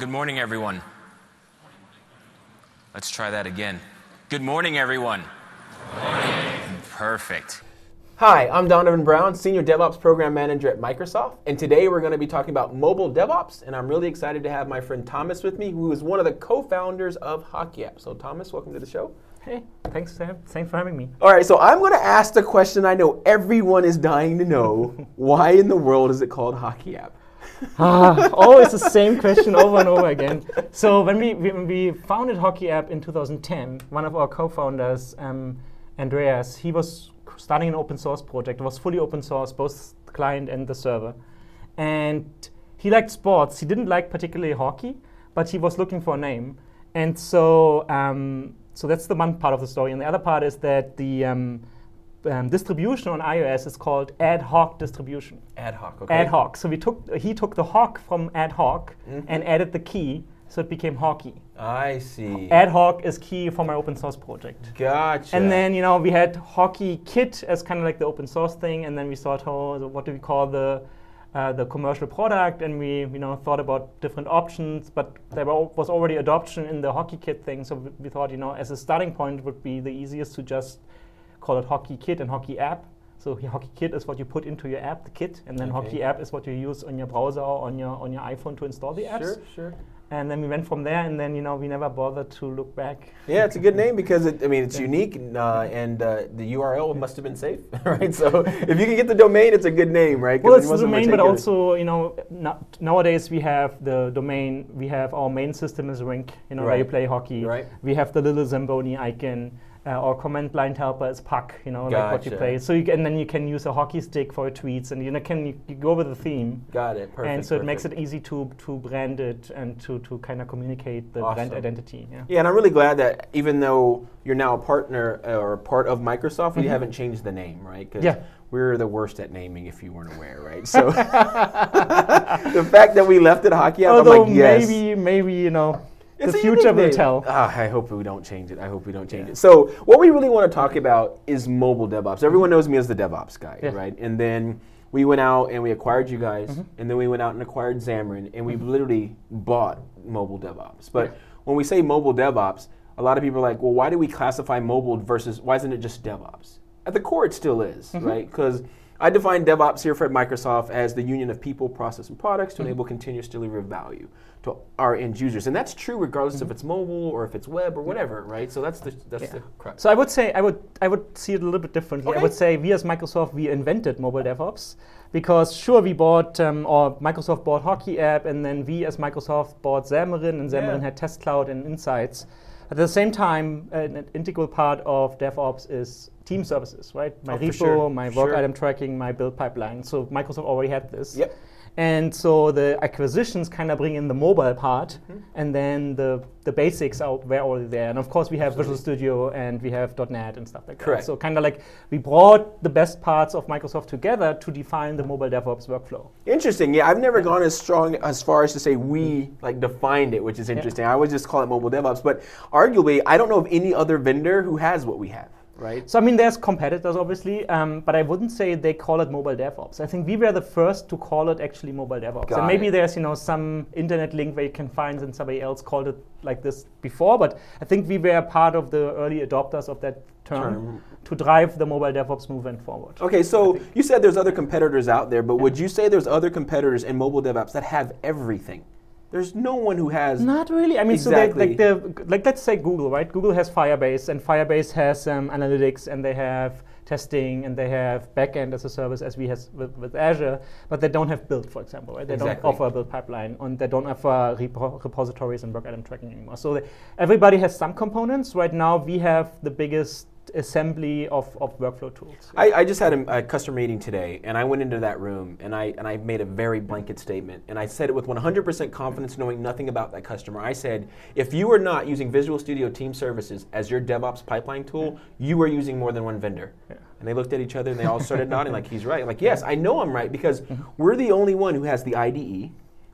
good morning, everyone. Let's try that again. Good morning, everyone. Perfect. Hi, I'm Donovan Brown, Senior DevOps Program Manager at Microsoft, and today we're going to be talking about mobile DevOps, and I'm really excited to have my friend Thomas with me, who is one of the co-founders of Hockey App. So Thomas, welcome to the show. Hey, thanks, Sam. Thanks for having me. All right, so I'm going to ask the question I know everyone is dying to know. Why in the world is it called Hockey App? ah, always the same question over and over again. So when we, when we founded Hockey App in 2010, one of our co-founders, um, Andreas, he was starting an open source project. It was fully open source, both the client and the server. And he liked sports. He didn't like particularly hockey, but he was looking for a name. And so um, so that's the one part of the story. And the other part is that the um, um, distribution on iOS is called ad hoc distribution. Ad hoc, okay. Ad hoc. So we took he took the hoc from ad hoc mm-hmm. and added the key, so it became hockey. I see. Ad hoc is key for my open source project. Gotcha. And then you know we had hockey kit as kind of like the open source thing, and then we thought, oh, what do we call the uh, the commercial product, and we you know thought about different options, but there was already adoption in the hockey kit thing, so we, we thought you know as a starting point would be the easiest to just call it hockey kit and hockey app. So hockey kit is what you put into your app, the kit, and then okay. hockey app is what you use on your browser or on your on your iPhone to install the apps. Sure, sure and then we went from there and then you know we never bothered to look back yeah it's a good name because it, i mean it's yeah. unique uh, and uh, the url must have been safe right so if you can get the domain it's a good name right well it's the domain but also you know nowadays we have the domain we have our main system is rink you know right. where you play hockey right. we have the little zamboni icon uh, or command line helper is puck, you know, gotcha. like what you play. So you and then you can use a hockey stick for tweets, and you know, can you, you go with the theme. Got it. Perfect. And so perfect. it makes it easy to to brand it and to to kind of communicate the awesome. brand identity. Yeah. Yeah, and I'm really glad that even though you're now a partner uh, or a part of Microsoft, mm-hmm. we haven't changed the name, right? Yeah. We're the worst at naming, if you weren't aware, right? So the fact that we left it hockey, Although I'm like, yes. maybe, maybe you know, it's the future will tell. Ah, I hope we don't change it. I hope we don't change yeah. it. So, what we really want to talk about is mobile DevOps. Everyone knows me as the DevOps guy, yeah. right? And then we went out and we acquired you guys, mm-hmm. and then we went out and acquired Xamarin, and we mm-hmm. literally bought mobile DevOps. But yeah. when we say mobile DevOps, a lot of people are like, well, why do we classify mobile versus why isn't it just DevOps? At the core, it still is, mm-hmm. right? Because I define DevOps here for Microsoft as the union of people, process, and products to mm-hmm. enable continuous delivery of value to our end users, and that's true regardless mm-hmm. if it's mobile or if it's web or whatever, right? So that's the that's yeah. the crux. So I would say I would I would see it a little bit differently. Okay. I would say we as Microsoft we invented mobile DevOps because sure we bought um, or Microsoft bought Hockey app, and then we as Microsoft bought Xamarin, and Xamarin yeah. had Test Cloud and Insights. At the same time, an integral part of DevOps is team services, right? My oh, repo, sure. my work sure. item tracking, my build pipeline. So Microsoft already had this. Yep. And so the acquisitions kind of bring in the mobile part, mm-hmm. and then the, the basics are were already there. And of course, we have Absolutely. Visual Studio and we have .NET and stuff like Correct. that. So kind of like we brought the best parts of Microsoft together to define the mobile DevOps workflow. Interesting. Yeah, I've never gone as strong as far as to say we like defined it, which is interesting. Yeah. I would just call it mobile DevOps, but arguably, I don't know of any other vendor who has what we have right? So I mean, there's competitors obviously, um, but I wouldn't say they call it mobile DevOps. I think we were the first to call it actually mobile DevOps. Got and maybe it. there's you know some internet link where you can find and somebody else called it like this before, but I think we were part of the early adopters of that term, term. to drive the mobile DevOps movement forward. Okay, so you said there's other competitors out there, but yeah. would you say there's other competitors in mobile DevOps that have everything? There's no one who has. Not really. I mean, exactly. so they, like the like let's say Google, right? Google has Firebase, and Firebase has um, analytics, and they have testing, and they have backend as a service, as we have with, with Azure, but they don't have build, for example, right? They exactly. don't offer a build pipeline, and they don't offer repo repositories and work item tracking anymore. So they, everybody has some components. Right now, we have the biggest assembly of, of workflow tools. I, I just had a, a, customer meeting today, and I went into that room, and I and I made a very blanket statement, and I said it with 100% confidence, knowing nothing about that customer. I said, if you are not using Visual Studio Team Services as your DevOps pipeline tool, yeah. you are using more than one vendor. Yeah. And they looked at each other, and they all started nodding like he's right. Like, yes, I know I'm right because mm-hmm. we're the only one who has the IDE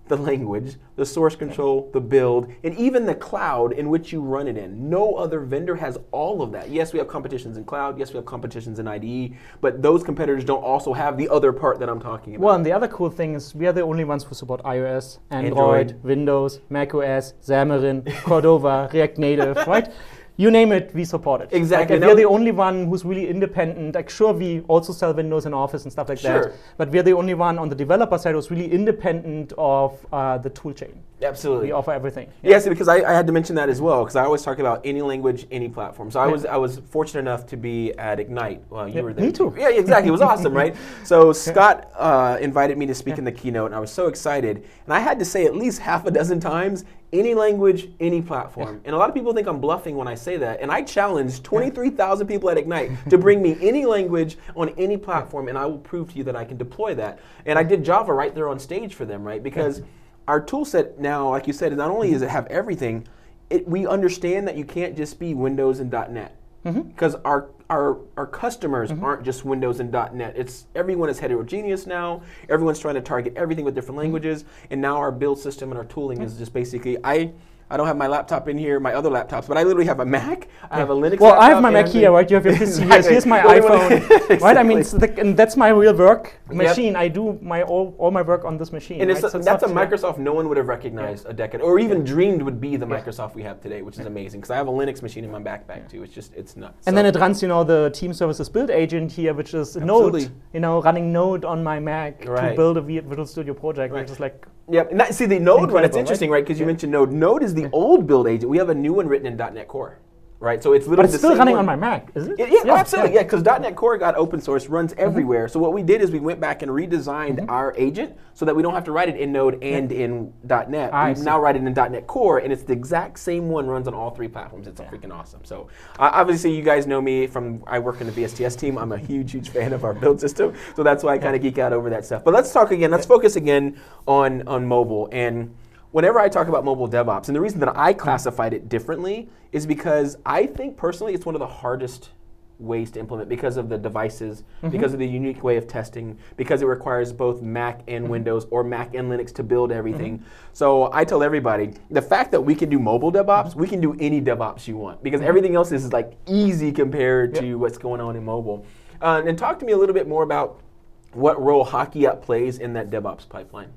the language, the source control, the build, and even the cloud in which you run it in. No other vendor has all of that. Yes, we have competitions in cloud. Yes, we have competitions in IDE, but those competitors don't also have the other part that I'm talking about. Well, and the other cool thing is we are the only ones who support iOS, Android, Android. Windows, macOS, Xamarin, Cordova, React Native, right? You name it, we support it. Exactly. Like, Now- we're the only one who's really independent. Like, sure, we also sell Windows and Office and stuff like Sure. that. But we're the only one on the developer side who's really independent of uh, the tool chain. Absolutely. We offer everything. Yes, because I, I had to mention that as well because I always talk about any language, any platform. So I Yeah. was I was fortunate enough to be at Ignite. Well, you Yeah, were there. me too. Yeah, exactly. It was awesome, right? So Scott uh, invited me to speak in the keynote, and I was so excited. And I had to say at least half a dozen times, any language, any platform. And a lot of people think I'm bluffing when I say that. And I challenged 23,000 people at Ignite to bring me any language on any platform, and I will prove to you that I can deploy that. And I did Java right there on stage for them, right? Because our tool set now, like you said, not only does it have everything, it, we understand that you can't just be Windows and .NET Mm-hmm. because our our our customers mm-hmm. aren't just Windows and .NET. It's everyone is heterogeneous now. Everyone's trying to target everything with different mm-hmm. languages, and now our build system and our tooling is just basically I. I don't have my laptop in here, my other laptops, but I literally have a Mac. I have a Linux. Well, I have my Mac here, right? You have your PC. Here's, Exactly. here's my Well, we wanna- iPhone, right? I mean, Exactly. so the, and that's my real work machine. I do my all, all my work on this machine. And it's right? a, So that's a. Microsoft no one would have recognized a decade, or even dreamed would be the Microsoft we have today, which is amazing. Because I have a Linux machine in my backpack too. It's just it's nuts. And So- then it runs, you know, the team services build agent here, which is Absolutely. Node, you know, running Node on my Mac to build a Visual Studio project, Right. which is like, Yeah, and that, see the Node one. It's interesting, right? Because you Yeah. mentioned Node. Node is the old build agent. We have a new one written in .NET Core, right? So it's literally but it's still running one. on my Mac, isn't it? Yeah, yeah, oh, absolutely. Yeah, because .NET Core got open source, runs everywhere. So what we did is we went back and redesigned Mm-hmm. our agent so that we don't have to write it in Node and in .NET. I we see. now write it in .NET Core, and it's the exact same one runs on all three platforms. It's freaking awesome. So uh, obviously, you guys know me from I work in the VSTS team. I'm a huge, huge fan of our build system, so that's why I kind of geek out over that stuff. But let's talk again. Let's focus again on on mobile and whenever I talk about mobile DevOps, and the reason that I classified it differently is because I think personally it's one of the hardest ways to implement because of the devices, mm-hmm. because of the unique way of testing, because it requires both Mac and mm-hmm. Windows or Mac and Linux to build everything. Mm-hmm. So I tell everybody the fact that we can do mobile DevOps, we can do any DevOps you want because everything else is like easy compared to what's going on in mobile. Uh, and talk to me a little bit more about what role Hockey App plays in that DevOps pipeline.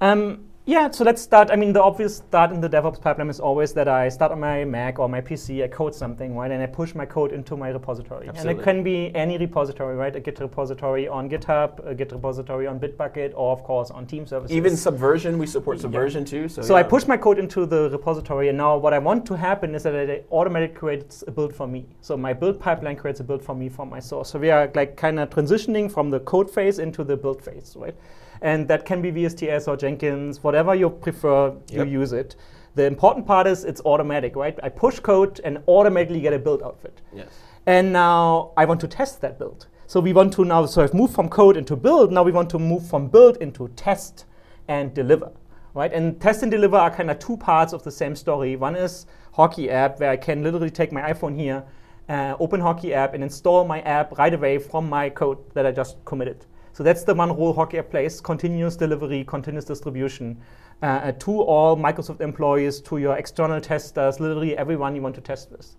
Um, yeah, so let's start. I mean, the obvious start in the DevOps pipeline is always that I start on my Mac or my PC, I code something, right? And I push my code into my repository. Absolutely. And it can be any repository, right? A Git repository on GitHub, a Git repository on Bitbucket, or of course on Team Services. Even Subversion, we support Subversion too. So, So I push my code into the repository, and now what I want to happen is that it automatically creates a build for me. So my build pipeline creates a build for me from my source. So we are like kind of transitioning from the code phase into the build phase, right? And that can be VSTS or Jenkins, whatever you prefer, you Yep. use it. The important part is it's automatic, right? I push code and automatically get a build outfit. Yes. And now I want to test that build. So we want to now, so I've moved from code into build. Now we want to move from build into test and deliver, right? And test and deliver are kind of two parts of the same story. One is Hockey app, where I can literally take my iPhone here, uh, open Hockey app, and install my app right away from my code that I just committed. So that's the one role Hockey app plays: continuous delivery, continuous distribution uh, uh, to all Microsoft employees, to your external testers, literally everyone you want to test with.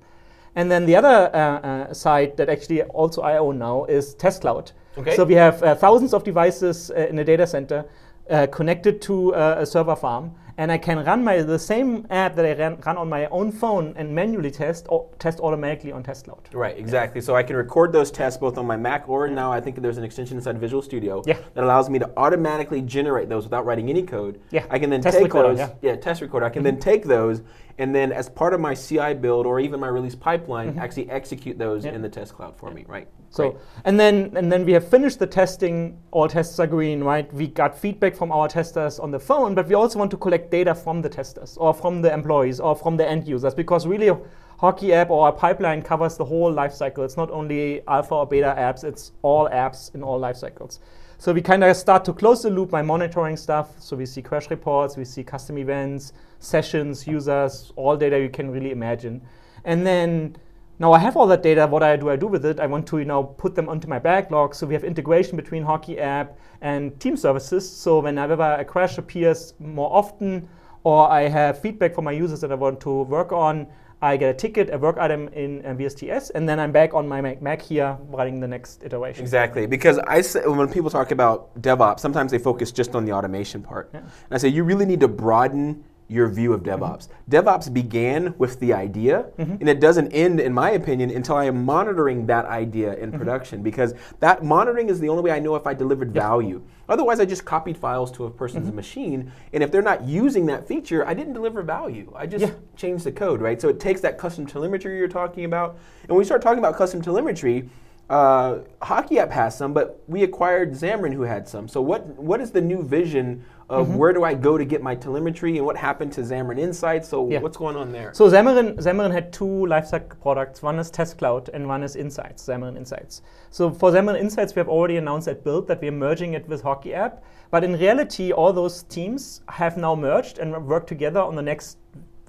And then the other uh, uh, side that actually also I own now is Test Cloud. Okay. So we have uh, thousands of devices uh, in a data center uh, connected to uh, a server farm, and I can run my the same app that I ran, run on my own phone and manually test or test automatically on Test Cloud. Right, exactly. So I can record those tests both on my Mac or now I think there's an extension inside Visual Studio Yeah. that allows me to automatically generate those without writing any code. Yeah. I can then Test take recorder, those. yeah. test recorder. I can mm-hmm. then take those and then as part of my CI build or even my release pipeline, mm-hmm. actually execute those Yeah. in the test cloud for me. Right. So Great. and then and then we have finished the testing. All tests are green, right? We got feedback from our testers on the phone, but we also want to collect data from the testers or from the employees or from the end users because really. A hockey app or a pipeline covers the whole life cycle. It's not only alpha or beta apps, it's all apps in all life cycles. So we kind of start to close the loop by monitoring stuff. So we see crash reports, we see custom events, sessions, users, all data you can really imagine. And then now I have all that data. What I do I do with it? I want to you know put them onto my backlog. So we have integration between Hockey app and team services. So whenever a crash appears more often, or I have feedback from my users that I want to work on, I get a ticket, a work item in uh, VSTS, and then I'm back on my Mac, Mac here running the next iteration. Exactly, because I say, when people talk about DevOps, sometimes they focus just on the automation part. Yeah. And I say you really need to broaden your view of DevOps. Mm-hmm. DevOps began with the idea, mm-hmm. and it doesn't end, in my opinion, until I am monitoring that idea in mm-hmm. production, because that monitoring is the only way I know if I delivered yeah. value. Otherwise, I just copied files to a person's mm-hmm. machine, and if they're not using that feature, I didn't deliver value. I just yeah. changed the code, right? So it takes that custom telemetry you're talking about, and when we start talking about custom telemetry, uh, Hockey App has some, but we acquired Xamarin who had some. So what what is the new vision of mm-hmm. where do I go to get my telemetry and what happened to Xamarin Insights? So yeah. what's going on there? So Xamarin Xamarin had two lifecycle products. One is Test Cloud and one is Insights, Xamarin Insights. So for Xamarin Insights, we have already announced at Build that we are merging it with Hockey App. But in reality, all those teams have now merged and work together on the next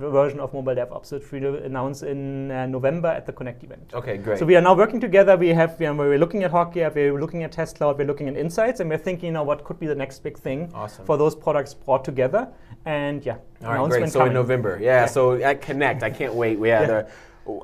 version of mobile DevOps, which we will announce in uh, November at the Connect event. Okay, great. So we are now working together. We have we are, we're looking at Hockey, we're looking at Test Cloud, we're looking at Insights, and we're thinking, you know, what could be the next big thing awesome. for those products brought together. And yeah, all right, great. So coming. in November, yeah, yeah, So at Connect, I can't wait. We yeah. The,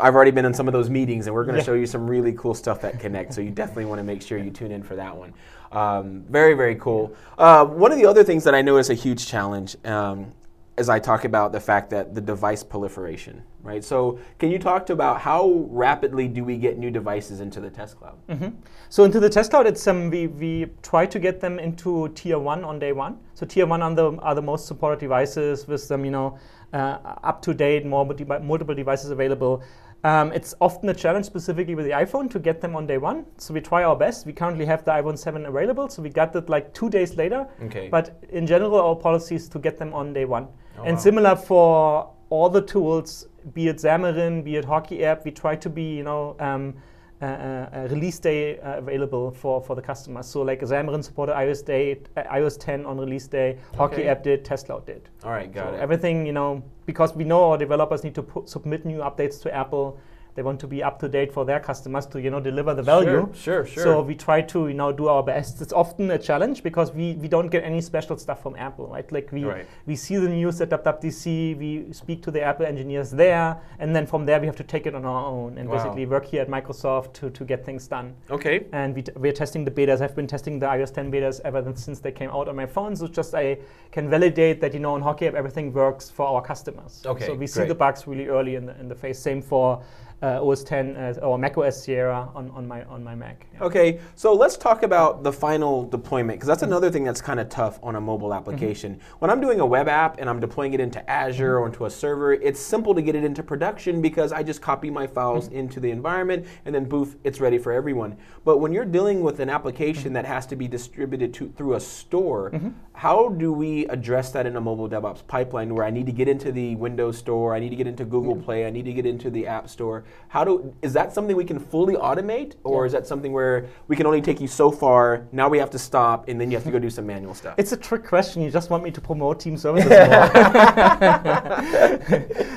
I've already been in some of those meetings, and we're going to yeah. show you some really cool stuff at Connect. so you definitely want to make sure you tune in for that one. Um, very, very cool. Uh, one of the other things that I know is a huge challenge um, as I talk about the fact that the device proliferation, right? So, can you talk to about how rapidly do we get new devices into the test cloud? Mm-hmm. So, into the test cloud, it's um, we we try to get them into tier one on day one. So, tier one are the are the most supported devices with them, you know, uh, up to date, more multiple devices available. Um, it's often a challenge, specifically with the iPhone, to get them on day one. So we try our best. We currently have the iPhone 7 available, so we got it like two days later. Okay. But in general, our policy is to get them on day one. Oh, and wow. similar for all the tools, be it Xamarin, be it Hockey App, we try to be, you know, um, uh, uh, release day uh, available for, for the customers. So like Xamarin supported iOS day, uh, iOS 10 on release day, okay. Hockey App did, Test Cloud did. All right, got so it. Everything, you know, because we know our developers need to put, submit new updates to Apple they want to be up to date for their customers to you know deliver the value. Sure, sure, sure. So we try to you know do our best. It's often a challenge because we, we don't get any special stuff from Apple, right? Like we right. we see the news at WWDC, we speak to the Apple engineers there, and then from there we have to take it on our own and wow. basically work here at Microsoft to, to get things done. Okay. And we t- we're testing the betas. I've been testing the iOS 10 betas ever since they came out on my phone. So just I can validate that you know on Hockey App everything works for our customers. Okay. So we great. see the bugs really early in the in the phase. Same for uh, OS 10 as, or Mac OS Sierra on, on my on my Mac. Yeah. Okay, so let's talk about the final deployment because that's mm-hmm. another thing that's kind of tough on a mobile application. Mm-hmm. When I'm doing a web app and I'm deploying it into Azure mm-hmm. or into a server, it's simple to get it into production because I just copy my files mm-hmm. into the environment and then boof, it's ready for everyone. But when you're dealing with an application mm-hmm. that has to be distributed to, through a store, mm-hmm. how do we address that in a mobile DevOps pipeline where I need to get into the Windows Store, I need to get into Google Play, I need to get into the App Store? How do is that something we can fully automate, or yeah. is that something where we can only take you so far? Now we have to stop, and then you have to go do some manual stuff. It's a trick question. You just want me to promote team services more.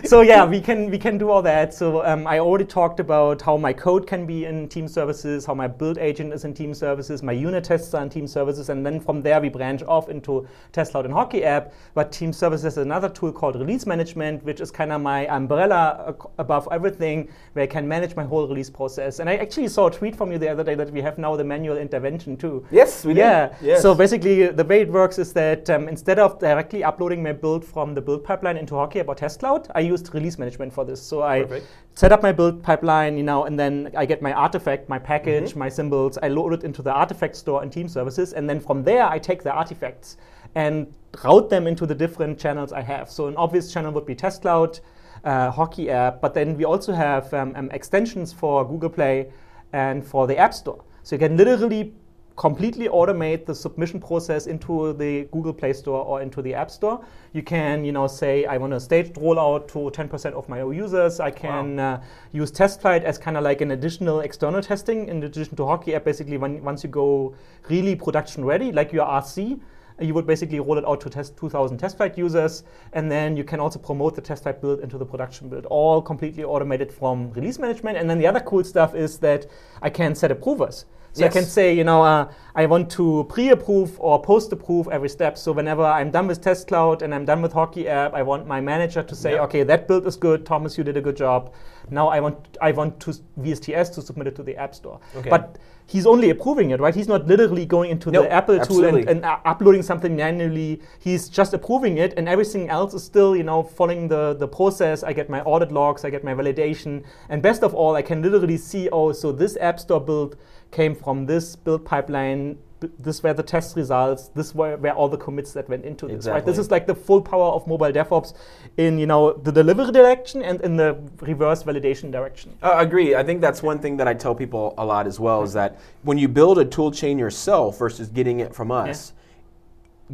so yeah, we can we can do all that. So um, I already talked about how my code can be in team services, how my build agent is in team services, my unit tests are in team services, and then from there we branch off into Test Cloud and Hockey app. But team services is another tool called release management, which is kind of my umbrella above everything where I can manage my whole release process. And I actually saw a tweet from you the other day that we have now the manual intervention too. Yes, we yeah. do. Yes. So basically, the way it works is that um, instead of directly uploading my build from the build pipeline into Hockey or Test Cloud, I used release management for this. So I Perfect. set up my build pipeline, you know, and then I get my artifact, my package, mm-hmm. my symbols. I load it into the artifact store in Team Services, and then from there I take the artifacts and route them into the different channels I have. So an obvious channel would be Test Cloud uh, Hockey app. But then we also have um, um, extensions for Google Play and for the App Store. So you can literally completely automate the submission process into the Google Play Store or into the App Store. You can, you know, say I want a staged rollout to 10% of my users. I can wow. uh, use TestFlight as kind of like an additional external testing in addition to Hockey app. Basically, when once you go really production ready, like your RC, You would basically roll it out to test 2,000 test flight users, and then you can also promote the test flight build into the production build, all completely automated from release management. And then the other cool stuff is that I can set approvers. So yes. I can say, you know, uh, I want to pre-approve or post-approve every step. So whenever I'm done with Test Cloud and I'm done with Hockey App, I want my manager to say, okay, that build is good. Thomas, you did a good job. Now I want I want to VSTS to submit it to the App Store. Okay. But he's only approving it, right? He's not literally going into nope, the Apple tool and, and uh, uploading something manually. He's just approving it, and everything else is still, you know, following the, the process. I get my audit logs, I get my validation, and best of all, I can literally see, oh, so this App Store build came from this build pipeline this were the test results. This were, were all the commits that went into this. Right. This is like the full power of mobile DevOps in you know the delivery direction and in the reverse validation direction. Uh, agree. I think that's one thing that I tell people a lot as well is that when you build a tool chain yourself versus getting it from us. Yeah.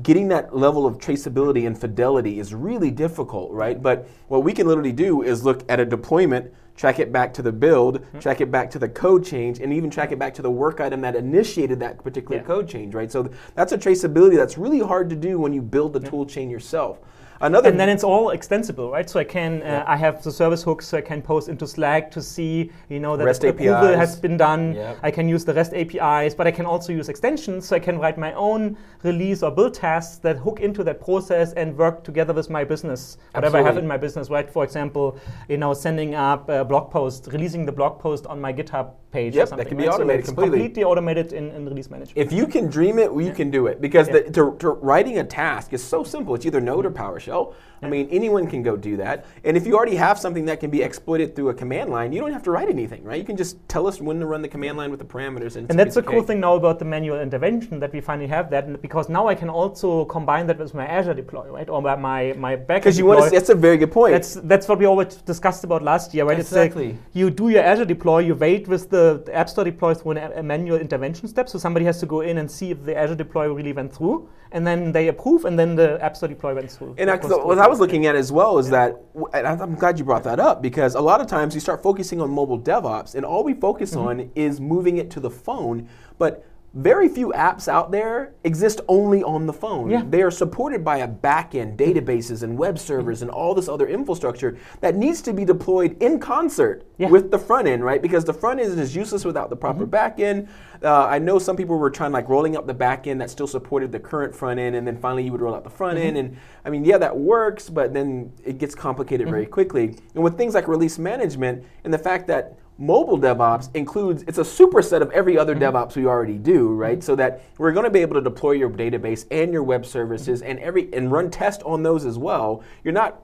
Getting that level of traceability and fidelity is really difficult, right? But what we can literally do is look at a deployment track it back to the build, mm-hmm. track it back to the code change, and even track it back to the work item that initiated that particular yeah. code change, right? So th- that's a traceability that's really hard to do when you build the yeah. tool chain yourself. Another and then it's all extensible, right? So I can uh, yeah. I have the service hooks, so I can post into Slack to see, you know, that REST approval APIs. has been done. Yep. I can use the REST APIs, but I can also use extensions, so I can write my own release or build tasks that hook into that process and work together with my business, whatever Absolutely. I have in my business, right? For example, you know, sending up a blog post, releasing the blog post on my GitHub page. Yep, that can be right? automated so completely. Completely automated in, in, release management. If you can dream it, we yeah. can do it because yeah. the, to, to writing a task is so simple. It's either Node or mm-hmm. PowerShell. I mean, anyone can go do that. And if you already have something that can be exploited through a command line, you don't have to write anything, right? You can just tell us when to run the command line with the parameters. And, and that's the cool thing now about the manual intervention that we finally have that, because now I can also combine that with my Azure deploy, right, or my my backend. Because you want to. That's a very good point. That's that's what we always discussed about last year, right? Exactly. It's like you do your Azure deploy, you wait with the, the App Store deploy through an, a manual intervention step, so somebody has to go in and see if the Azure deploy really went through, and then they approve, and then the App Store deploy went through. And I, what I was looking at as well is that, and I'm glad you brought that up because a lot of times you start focusing on mobile DevOps, and all we focus mm-hmm. on is moving it to the phone, but very few apps out there exist only on the phone. Yeah. They are supported by a backend, databases, and web servers, and all this other infrastructure that needs to be deployed in concert yeah. with the front end, right? Because the front end is useless without the proper mm-hmm. backend. Uh, I know some people were trying like rolling up the backend that still supported the current front end, and then finally you would roll out the front mm-hmm. end. And I mean, yeah, that works, but then it gets complicated mm-hmm. very quickly. And with things like release management and the fact that mobile DevOps includes it's a superset of every other mm-hmm. DevOps we already do, right? So that we're going to be able to deploy your database and your web services and every and run tests on those as well. You're not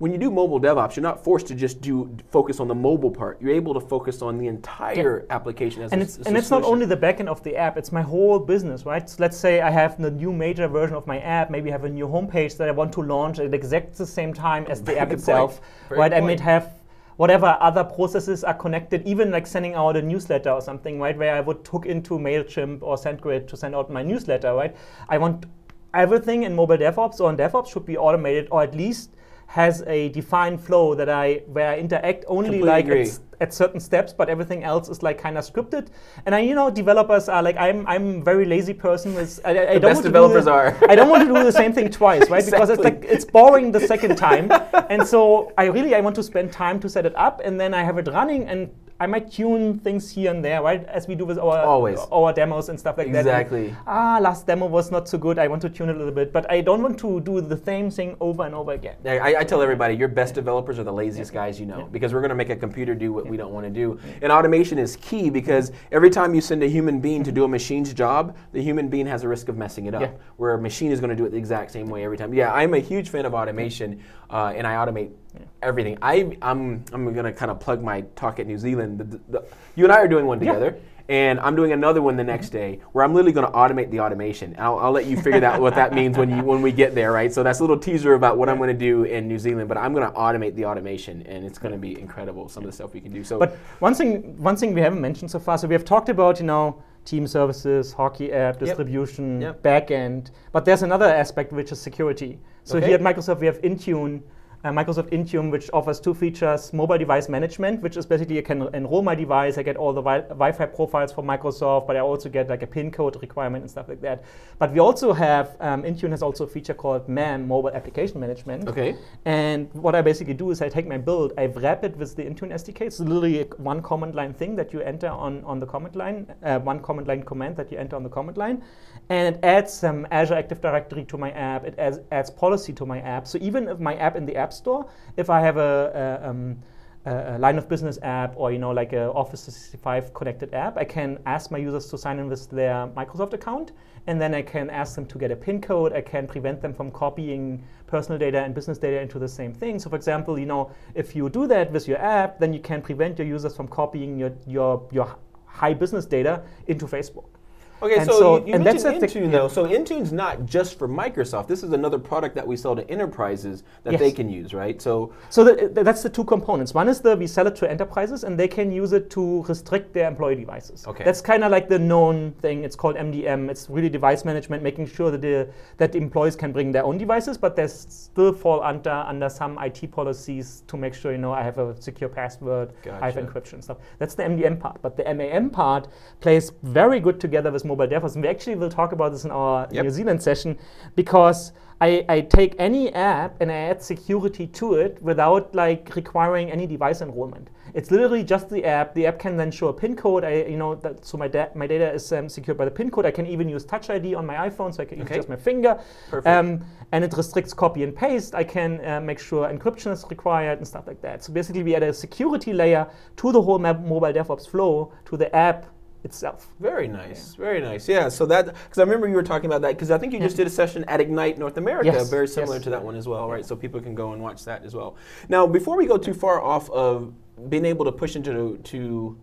when you do mobile DevOps, you're not forced to just do focus on the mobile part. You're able to focus on the entire yeah. application as and a, it's, and it's not only the backend of the app; it's my whole business, right? So let's say I have the new major version of my app. Maybe I have a new homepage that I want to launch at exact the same time as the app itself, right? I might have whatever other processes are connected, even like sending out a newsletter or something, right? Where I would hook into MailChimp or SendGrid to send out my newsletter, right? I want everything in mobile DevOps or in DevOps should be automated or at least has a defined flow that I where I interact only Completely like at, at, certain steps, but everything else is like kind of scripted. And I, you know, developers are like I'm I'm very lazy person. It's, I, I the best developers the, are. I don't want to do the same thing twice, right? Exactly. Because it's like it's boring the second time. and so I really I want to spend time to set it up, and then I have it running, and I might tune things here and there, right? As we do with our Always. our demos and stuff like exactly. that. Exactly. Ah, last demo was not so good. I want to tune it a little bit, but I don't want to do the same thing over and over again. Yeah, I, I tell everybody, your best developers are the laziest yeah. guys you know, yeah. because we're going to make a computer do what we don't want to do. And automation is key because every time you send a human being to do a machine's job, the human being has a risk of messing it up. Where a machine is going to do it the exact same way every time. Yeah, I'm a huge fan of automation, uh, and I automate everything. I, I'm, I'm going to kind of plug my talk at New Zealand. The, the, the, you and I are doing one together. Yeah. And I'm doing another one the next mm-hmm. day where I'm literally going to automate the automation. I'll, I'll, let you figure out what that means when you when we get there, right? So that's a little teaser about what I'm going to do in New Zealand. But I'm going to automate the automation, and it's going to be incredible. Some of the stuff we can do. So, but one thing one thing we haven't mentioned so far. So we have talked about you know team services, hockey app, distribution, yep. Yep. backend. But there's another aspect which is security. So okay. here at Microsoft we have Intune uh, Microsoft Intune, which offers two features: mobile device management, which is basically I can enroll my device, I get all the wi- Wi-Fi profiles from Microsoft, but I also get like a PIN code requirement and stuff like that. But we also have um, Intune has also a feature called MAM, Mobile Application Management. Okay. And what I basically do is I take my build, I wrap it with the Intune SDK. It's literally a one command line thing that you enter on, on the command line, uh, one command line command that you enter on the command line. And it adds some Azure Active Directory to my app. It adds, adds policy to my app. So even if my app in the App Store, if I have a, a, um, a, line of business app or you know like a Office 365 connected app, I can ask my users to sign in with their Microsoft account, and then I can ask them to get a PIN code. I can prevent them from copying personal data and business data into the same thing. So, for example, you know if you do that with your app, then you can prevent your users from copying your your your high business data into Facebook. Okay, And so, so- you, you and that's mentioned thing- Intune though. So Intune's not just for Microsoft. This is another product that we sell to enterprises that Yes. they can use, right? So So the, that's the two components. One is the we sell it to enterprises, and they can use it to restrict their employee devices. Okay. That's kind of like the known thing. It's called MDM. It's really device management, making sure that the that the employees can bring their own devices, but they still fall under under some IT policies to make sure you know I have a secure password, I have encryption and stuff. That's the MDM part. But the MAM part plays very good together with mobile DevOps, and we actually will talk about this in our Yep. New Zealand session because I, I take any app and I add security to it without like requiring any device enrollment. It's literally just the app. The app can then show a PIN code. I, you know, that, so my, da- my data is um, secured by the PIN code. I can even use Touch ID on my iPhone, so I can use just my finger. Um, and it restricts copy and paste. I can uh, make sure encryption is required and stuff like that. So basically, we add a security layer to the whole mobile DevOps flow to the app itself. very nice, very nice. Yeah. So that because I remember you were talking about that because I think you just did a session at Ignite North America, Yes, very similar yes. to that one as well, right? So people can go and watch that as well. Now, before we go too far off of being able to push into to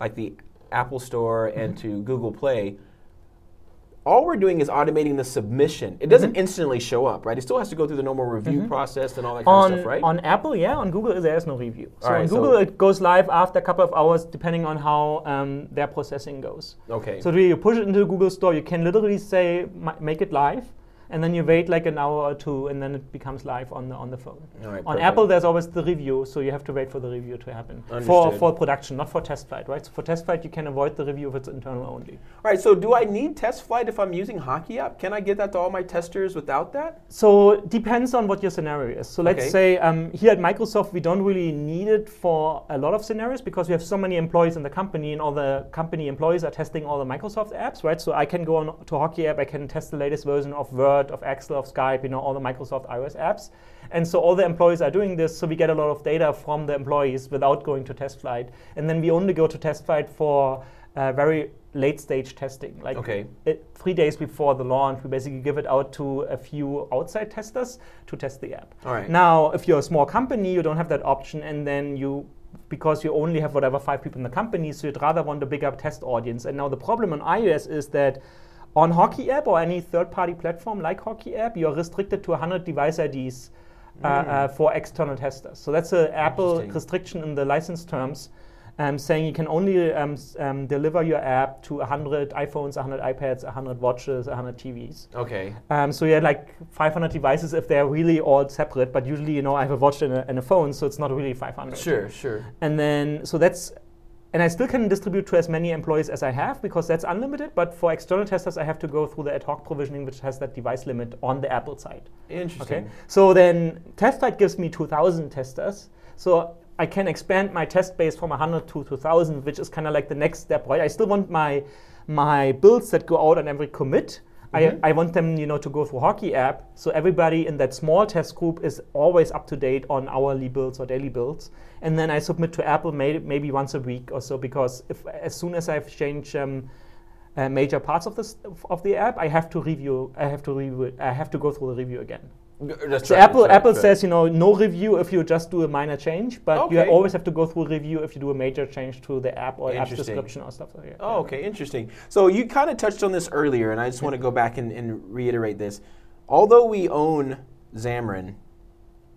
like the Apple Store and Mm-hmm. to Google Play. All we're doing is automating the submission. It doesn't instantly show up, right? It still has to go through the normal review process and all that kind on, of stuff, right? on Apple, yeah. On Google, there is no review. So right, on so- Google, it goes live after a couple of hours, depending on how um, their processing goes. okay. So you push it into the Google Store, you can literally say make it live, and then you wait like an hour or two, and then it becomes live on the on the phone. all right, On perfect. Apple, there's always the review, so you have to wait for the review to happen for Understood. for production, not for test flight, right? So for test flight, you can avoid the review if it's internal only. All right. So do I need test flight if I'm using Hockey app? Can I get that to all my testers without that? So it depends on what your scenario is. So let's Okay. say um, here at Microsoft, we don't really need it for a lot of scenarios because we have so many employees in the company, and all the company employees are testing all the Microsoft apps, right? So I can go on to Hockey app, I can test the latest version of Word, of Excel, of Skype, you know, all the Microsoft iOS apps. And so all the employees are doing this, so we get a lot of data from the employees without going to test flight. And then we only go to test flight for uh, very late stage testing, like Okay. it, three days before the launch, we basically give it out to a few outside testers to test the app. All right. Now, if you're a small company, you don't have that option, and then you, because you only have whatever five people in the company, so you'd rather want a bigger test audience. And now the problem on iOS is that on Hockey app or any third-party platform like Hockey app, you're restricted to 100 device IDs. Uh, uh, for external testers. So that's an Apple restriction in the license terms um, saying you can only um, um, deliver your app to 100 iPhones, 100 iPads, 100 watches, 100 TVs. Okay. Um, so you have like 500 devices if they're really all separate, but usually, you know, I have a watch and a, and a phone, so it's not really 500. Sure. Sure. And then, so that's, and I still can distribute to as many employees as I have because that's unlimited, but for external testers, I have to go through the ad hoc provisioning, which has that device limit on the Apple side. Interesting. Okay. So then test flight gives me 2,000 testers. So I can expand my test base from 100 to 2,000, which is kind of like the next step, right? I still want my my builds that go out on every commit. I, I want them, you know, to go through Hockey app, so everybody in that small test group is always up to date on hourly builds or daily builds, and then I submit to Apple may, maybe once a week or so because if as soon as I've changed um, uh, major parts of this of the app, I have to review. I have to review. I have to go through the review again. That's So right, Apple right, Apple that's says you know no review if you just do a minor change, but you always have to go through review if you do a major change to the app or app's description or stuff like that. Oh, okay, interesting. So you kind of touched on this earlier, and I just want to go back and, and reiterate this. Although we own Xamarin,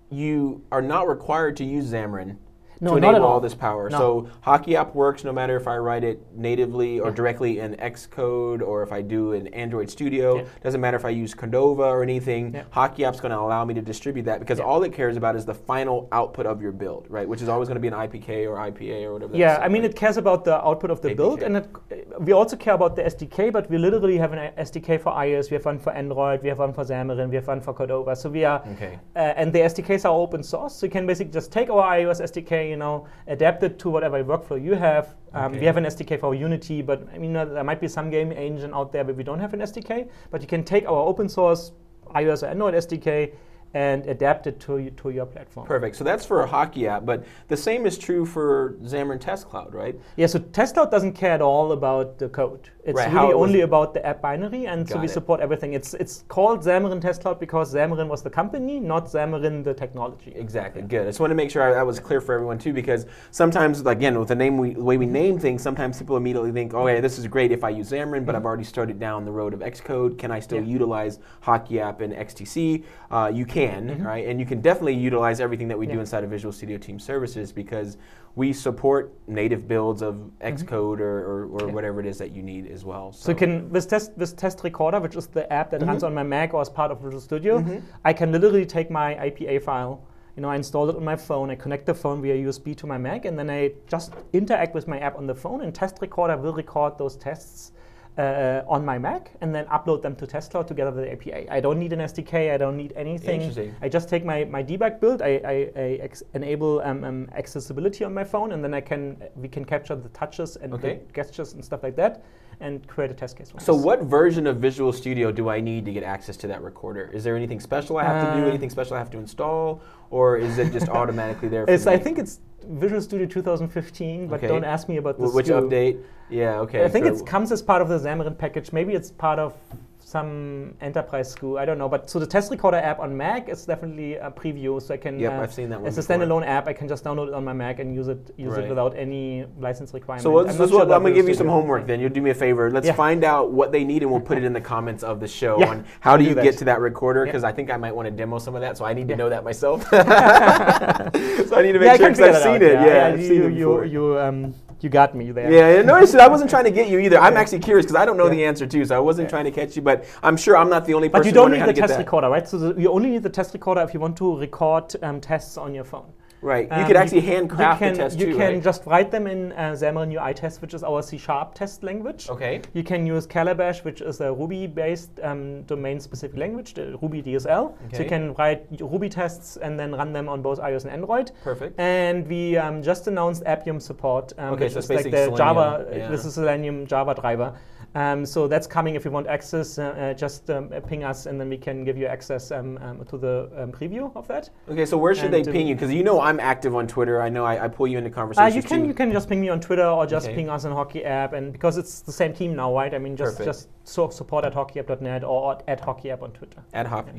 you are not required to use Xamarin No, to not at enable all. all this power. No. So Hockey app works no matter if I write it natively or directly in Xcode or if I do in Android Studio. Yeah. Doesn't matter if I use Cordova or anything. Yeah. Hockey app's going to allow me to distribute that because Yeah. all it cares about is the final output of your build, right? Which is always going to be an IPK or IPA or whatever. Yeah, I mean, right? it cares about the output of the APK. build, and it, we also care about the SDK. But we literally have an SDK for iOS, we have one for Android, we have one for Xamarin, we have one for Cordova. So we are, Okay. uh, and the SDKs are open source. So you can basically just take our iOS SDK, you know, adapt it to whatever workflow you have. Um, Okay. We have an SDK for Unity, but I mean, uh, there might be some game engine out there where we don't have an SDK. But you can take our open source iOS or Android SDK and adapt it to, to your platform. Perfect. So that's for a hockey app, but the same is true for Xamarin Test Cloud, right? Yeah, so Test Cloud doesn't care at all about the code. It's Right, really it was- only about the app binary, and so we it. support everything. It's it's called Xamarin Test Cloud because Xamarin was the company, not Xamarin the technology. Exactly. Good. I just want to make sure I, that was clear for everyone too, because sometimes, again, with the name, we, the way we name things, sometimes people immediately think, "Okay, this is great if I use Xamarin, but I've already started down the road of Xcode. Can I still Mm-hmm. Yeah. utilize Hockey App and XTC?" Uh, you can, right? And you can definitely utilize everything that we do Mm-hmm. Inside of Visual Studio Team Services because we support native builds of Xcode or, or, or Mm-hmm. Yeah. whatever it is that you need as well. So you can this test with Test Recorder, which is the app that Mm-hmm. runs on my Mac or as part of Visual Studio, I can literally take my IPA file. You know, I install it on my phone. I connect the phone via USB to my Mac, and then I just interact with my app on the phone. And Test Recorder will record those tests uh, on my Mac, and then upload them to TestCloud together with the API. I don't need an SDK. I don't need anything. I just take my, my debug build. I, I, I ex- enable um, um, accessibility on my phone, and then I can we can capture the touches and Okay. the gestures and stuff like that, and create a test case. So us. what version of Visual Studio do I need to get access to that recorder? Is there anything special I have to do? Uh, Anything special I have to install, or is it just automatically there? For It's? I think it's Visual Studio 2015, but Okay. don't ask me about Wh- which update? Yeah, okay. I think so- it comes as part of the Xamarin package. Maybe it's part of some enterprise SKU. I don't know. But so the Test Recorder app on Mac is definitely a preview, so I can. Yep, uh, I've seen that one As a standalone app, I can just download it on my Mac and use it use Right. it without any license requirement. So what, I'm not sure what, I'm gonna give you some homework. Then you'll do me a favor. Let's Yeah. find out what they need, and we'll put it in the comments of the show Yeah, on how do you do get to that recorder? Yeah. Because I think I might want to demo some of that, so I need to Yeah. know that myself. so I need to make Yeah, sure because I've seen out, it. Yeah, I've you, seen it before. you, you, um, you got me there. Yeah, yeah, notice I wasn't trying to get you either. I'm actually curious because I don't know Yeah. the answer too, so I wasn't Yeah. trying to catch you. But I'm sure I'm not the only person. But you don't need the test recorder, right? So the, you only need the test recorder if you want to record um, tests on your phone. Right. You Um, could actually handcraft you can, the test You too, can right? just write them in uh, Xamarin UI test, which is our C Sharp test language. Okay. You can use Calabash, which is a Ruby-based um, domain-specific language, the Ruby DSL. Okay. So you can write Ruby tests and then run them on both iOS and Android. Perfect. And we um, just announced Appium support, um, Okay, which so is like the basically Java. Yeah. This is Selenium Java driver. Um, so that's coming. If you want access, uh, uh, just um, uh, ping us, and then we can give you access um, um, to the um, preview of that. Okay, so where should they And, uh, ping you? Because you know I'm active on Twitter. I know I, I pull you into Uh, conversations you can too. you can just ping me on Twitter or just Okay. ping us on Hockey App, and because it's the same team now, right? I mean, just Perfect. just so support at hockeyapp.net or at Hockey App on Twitter. At Hoppy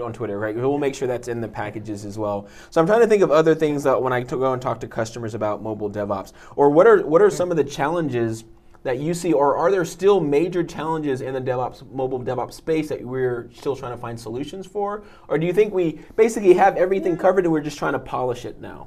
on Twitter, right? We'll make sure that's in the packages as well. So I'm trying to think of other things that when I go and talk to customers about mobile DevOps, or what are what are some of the challenges that you see, or are there still major challenges in the DevOps mobile DevOps space that we're still trying to find solutions for, or do you think we basically have everything covered and we're just trying to polish it now?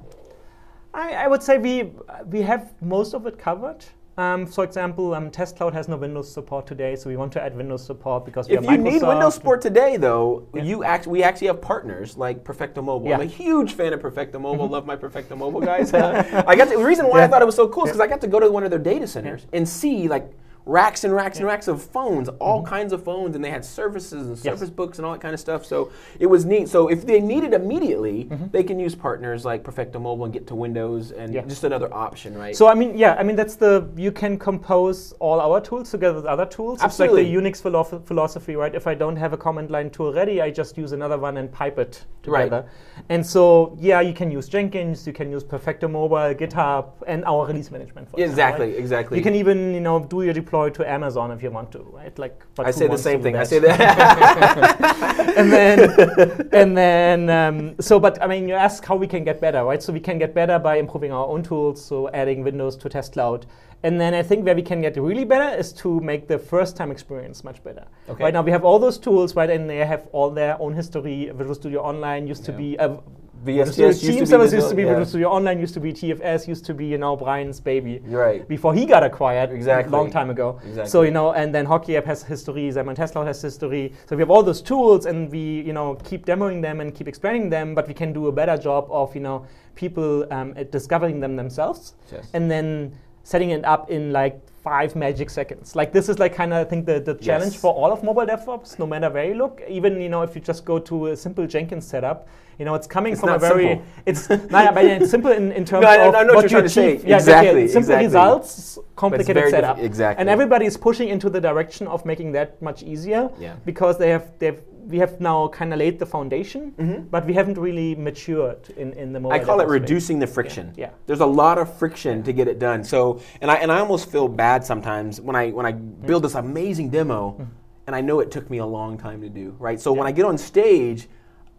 I, I would say we we have most of it covered. Um, for example, um, Test Cloud has no Windows support today, so we want to add Windows support because we If you need Windows support today, though, Yeah. you act, we actually have partners like Perfecto Mobile. I'm Mm-hmm. a huge fan of Perfecto Mobile. Love my Perfecto Mobile guys. I got to, the reason why I thought it was so cool is because I got to go to one of their data centers and see like racks and racks and racks of phones, all kinds of phones, and they had services and Mm-hmm. Yes. service books and all that kind of stuff. So it was neat. So if they need it immediately, Mm-hmm. they can use partners like Perfecto Mobile and get to Windows and Yeah. just another option, right? So I mean, yeah, I mean that's the you can compose all our tools together with other tools. Absolutely. It's like the Unix philo- philosophy, right? If I don't have a command line tool ready, I just use another one and pipe it Right. together. And so yeah, you can use Jenkins, you can use Perfecto Mobile, GitHub, and our release management. For exactly, right? exactly. You can even you know do your deploy to Amazon if you want to, right? Like but I say the same thing. I say that. and then and then um, so but i mean you ask how we can get better right so we can get better by improving our own tools so adding windows to test cloud and then i think where we can get really better is to make the first time experience much better Okay. right now we have all those tools right and they have all their own history visual studio online used to be uh, VSTS Team used to Service used to be yeah. Studio Online, used to be TFS, used to be you know Brian's baby. Right. Before he got acquired, Exactly. a long time ago. Exactly. So you know, and then Hockey App has history, Xamarin Test Cloud has history. So we have all those tools, and we you know keep demoing them and keep explaining them, but we can do a better job of you know people um, discovering them themselves, Yes. and then setting it up in like five magic seconds. Like this is like kind of I think the, the challenge for all of mobile DevOps, no matter where you look. Even you know if you just go to a simple Jenkins setup, you know it's coming It's from a not very simple. it's no, but it's simple in, in terms No, I- of I know what you trying to say. achieve. Yeah, Exactly, okay, simple exactly. results, complicated setup. exactly. And everybody is pushing into the direction of making that much easier Yeah. because they have they've we have now kind of laid the foundation, Mhm. but we haven't really matured in, in the mobile. I call it space. reducing the friction. Yeah. There's a lot of friction to get it done. So, and I and I almost feel bad sometimes when I when I build this amazing demo, and I know it took me a long time to do. Right. So when I get on stage,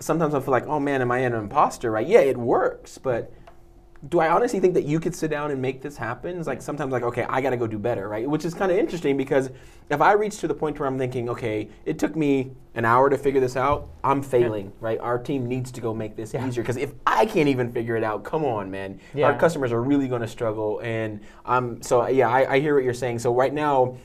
sometimes I feel like, oh man, am I an imposter? Right. Yeah, it works, but. Do I honestly think that you could sit down and make this happen? It's like sometimes like, okay, I got to go do better, right? Which is kind of interesting because if I reach to the point where I'm thinking, okay, it took me an hour to figure this out, I'm failing, right? Our team needs to go make this Yeah. easier because if I can't even figure it out, come on, man, Yeah. our customers are really going to struggle. And um, so yeah, I, I hear what you're saying. So right now.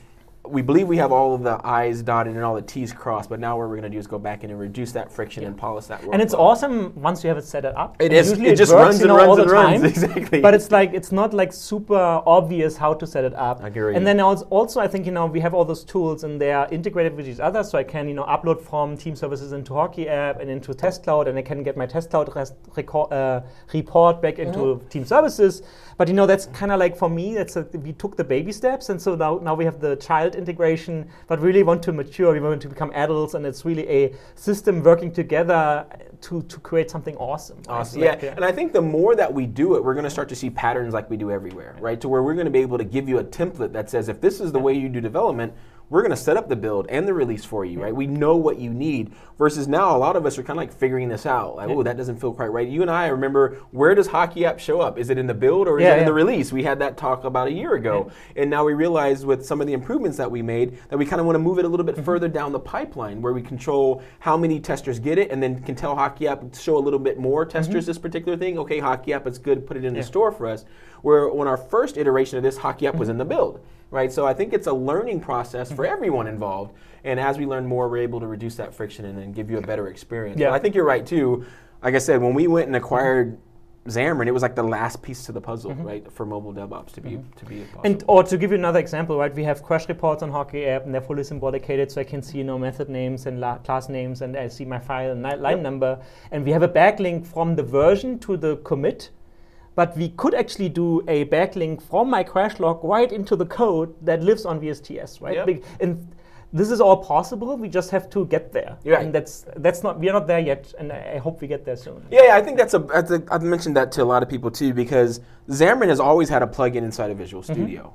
We believe we have all of the I's dotted and all the T's crossed, but now what we're going to do is go back in and reduce that friction and polish that. And it's awesome once you have it set it up. It And is. Usually It just works, runs you and know, all runs the and runs. time. Exactly. But it's like it's not like super obvious how to set it up. I agree. And then also, also I think you know we have all those tools and they are integrated with each other, so I can you know upload from Team Services into Hockey app and into Test Cloud, and I can get my Test Cloud rest, record, uh, report back into Mm-hmm. Team Services. But you know that's kind of like for me, that's a, we took the baby steps, and so now now we have the child integration, but really want to mature. We want to become adults, and it's really a system working together uh, to to create something awesome. right? Awesome. Like, Yeah. and I think the more that we do it, we're going to start to see patterns like we do everywhere, right? To where we're going to be able to give you a template that says if this is the way you do development, we're going to set up the build and the release for you, right? We know what you need. Versus now, a lot of us are kind of like figuring this out. Like, oh, that doesn't feel quite right. You and I remember where does Hockey App show up? Is it in the build or is Yeah, it in the release? We had that talk about a year ago, and now we realize with some of the improvements that we made that we kind of want to move it a little bit mm-hmm. further down the pipeline, where we control how many testers get it, and then can tell Hockey App show a little bit more mm-hmm. testers this particular thing. Okay, Hockey App is good, put it in the store for us. Where when our first iteration of this, Hockey App was mm-hmm. in the build, right? So I think it's a learning process for mm-hmm. everyone involved, and as we learn more, we're able to reduce that friction and then give you a better experience. Yeah. But I think you're right too. Like I said, when we went and acquired Xamarin, it was like the last piece to the puzzle, mm-hmm. right, for mobile DevOps to be mm-hmm. to be possible. And or to give you another example, right? We have crash reports on Hockey app, and they're fully symbolicated, so I can see you know method names and la- class names, and I see my file and line Yep. number. And we have a backlink from the version to the commit, but we could actually do a backlink from my crash log right into the code that lives on VSTS, right? Yep. And this is all possible. We just have to get there, right. and that's that's not we are not there yet, and I, I hope we get there soon. Yeah, yeah, I think that's a, that's a. I've mentioned that to a lot of people too because Xamarin has always had a plugin inside of Visual mm-hmm. Studio.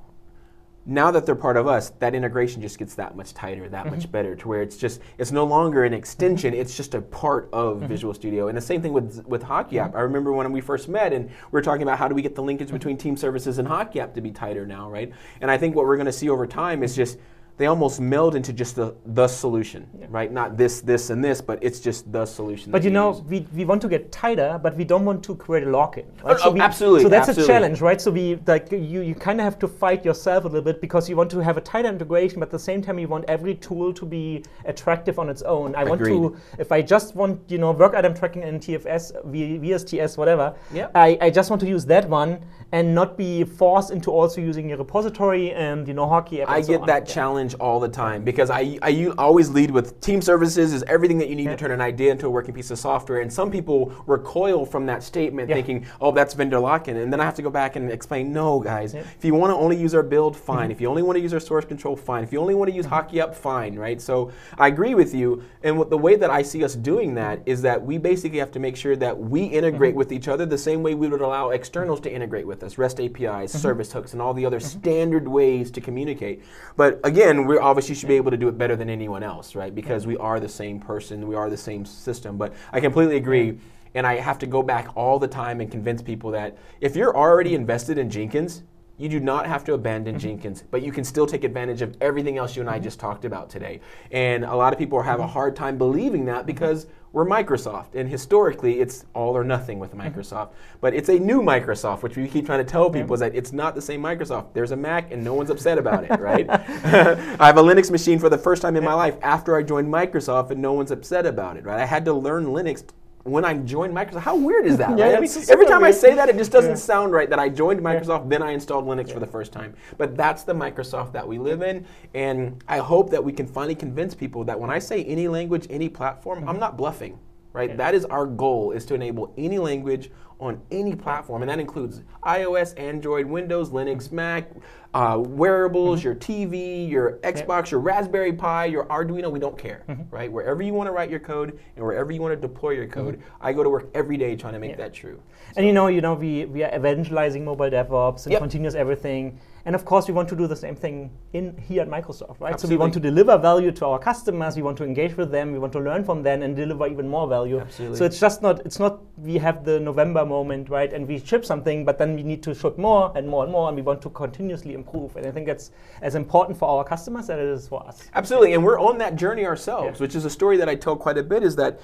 Now that they're part of us, that integration just gets that much tighter, that much mm-hmm. better, to where it's just it's no longer an extension; mm-hmm. it's just a part of mm-hmm. Visual Studio. And the same thing with with Hockey App. I remember when we first met, and we were talking about how do we get the linkage between Team Services and Hockey App to be tighter now, right? And I think what we're going to see over time is just they almost meld into just the the solution, right? Not this, this, and this, but it's just the solution. But you know, use. we, we want to get tighter, but we don't want to create a lock-in. Oh, Right? oh, oh we, absolutely, So that's absolutely. a challenge, right? So we like you, you kind of have to fight yourself a little bit because you want to have a tighter integration, but at the same time you want every tool to be attractive on its own. I want to, if I just want you know work item tracking in TFS, v, VSTS, whatever. Yep. I, I just want to use that one and not be forced into also using your repository and you know hockey app. I so get on. that Yeah. Challenge all the time because I, I always lead with team services is everything that you need Yeah. to turn an idea into a working piece of software. And some people recoil from that statement Yeah. thinking, oh, that's vendor lock-in. And then I have to go back and explain, no, guys, Yeah. Mm-hmm. if you want to only use our build, fine. If you only want to use our source control, fine. If you only want to use Hockey App, fine, right? So I agree with you. And what, the way that I see us doing that is that we basically have to make sure that we integrate Mm-hmm. with each other the same way we would allow externals to integrate with us, REST APIs, Mm-hmm. service hooks, and all the other standard ways to communicate. But again, we obviously should be able to do it better than anyone else, right? Because we are the same person, we are the same system. But I completely agree. And I have to go back all the time and convince people that if you're already invested in Jenkins, you do not have to abandon mm-hmm. Jenkins, but you can still take advantage of everything else you and I mm-hmm. just talked about today. And a lot of people have a hard time believing that because we're Microsoft, and historically it's all or nothing with mm-hmm. Microsoft. But it's a new Microsoft, which we keep trying to tell people is that it's not the same Microsoft. There's a Mac, and no one's upset about it, right? I have a Linux machine for the first time in my life after I joined Microsoft, and no one's upset about it, right? I had to learn Linux when I joined Microsoft. How weird is that? Yeah, right? I mean, every time I say that, it just doesn't Yeah. sound right that I joined Microsoft, then I installed Linux for the first time. But that's the Microsoft that we live in, and I hope that we can finally convince people that when I say any language, any platform, I'm not bluffing. Right? Yeah. That is our goal: is to enable any language on any platform, and that includes iOS, Android, Windows, Linux, mm-hmm. Mac, uh, wearables, mm-hmm. your TV, your Xbox, your Raspberry Pi, your Arduino. We don't care, mm-hmm. right? Wherever you want to write your code and wherever you want to deploy your code, I go to work every day trying to make Yeah. that true. And you know, you know, we, we are evangelizing mobile DevOps and Yep. continuous everything. And of course, we want to do the same thing in here at Microsoft, right? So we want to deliver value to our customers. We want to engage with them. We want to learn from them and deliver even more value. Absolutely. So it's just not it's not we have the November moment, right? And we ship something, but then we need to ship more and more and more, and we want to continuously improve. And I think that's as important for our customers as it is for us. Absolutely, and we're on that journey ourselves, Yeah. which is a story that I tell quite a bit. Is that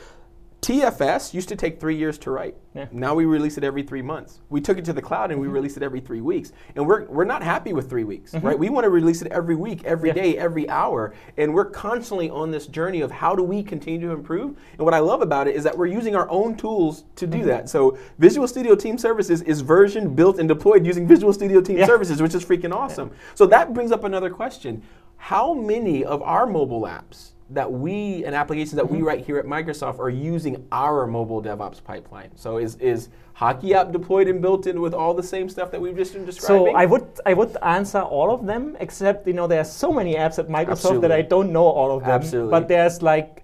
TFS used to take three years to write. Yeah. Now we release it every three months. We took it to the cloud and we mm-hmm. release it every three weeks. And we're, we're not happy with three weeks, mm-hmm. right? We want to release it every week, every Yeah. day, every hour. And we're constantly on this journey of how do we continue to improve. And what I love about it is that we're using our own tools to do mm-hmm. that. So Visual Studio Team Services is versioned, built, and deployed using Visual Studio Team Yeah. Services, which is freaking awesome. So that brings up another question. How many of our mobile apps that we and applications that we mm-hmm. write here at Microsoft are using our mobile DevOps pipeline? So is is Hockey app deployed and built in with all the same stuff that we've just been describing? So I would I would answer all of them, except you know there are so many apps at Microsoft Absolutely. that I don't know all of them. Absolutely. But there's like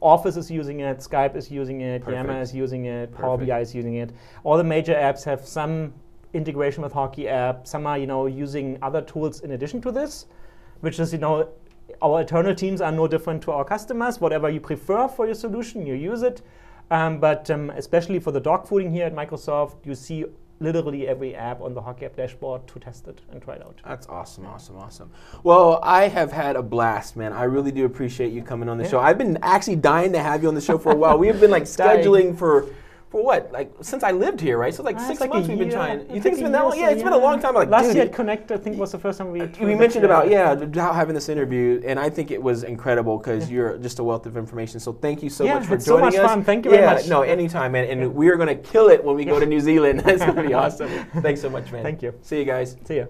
Office is using it, Skype is using it, Perfect. Yammer is using it, Power Perfect. BI is using it. All the major apps have some integration with Hockey app. Some are you know using other tools in addition to this, which is you know our internal teams are no different to our customers. Whatever you prefer for your solution, you use it. Um, but um, especially for the dog fooding here at Microsoft, you see literally every app on the Hockey app dashboard to test it and try it out. That's awesome, awesome, awesome. Well, I have had a blast, man. I really do appreciate you coming on the Yeah. show. I've been actually dying to have you on the show for a while. We have been like scheduling for for what? Like since I lived here, right? So like Ah, six like months we've been trying. You think it's been that long? so Yeah, it's been a long time. Like, Last dude, year at Connect, I think was the first time we. we mentioned about yeah about having this interview and i think it was incredible because you're just a wealth of information so thank you so Yeah, much for it's so joining much us fun. Thank you very yeah, much. no anytime man and we are going to kill it when we go to new zealand that's going to be awesome thanks so much man Thank you. see you guys See ya.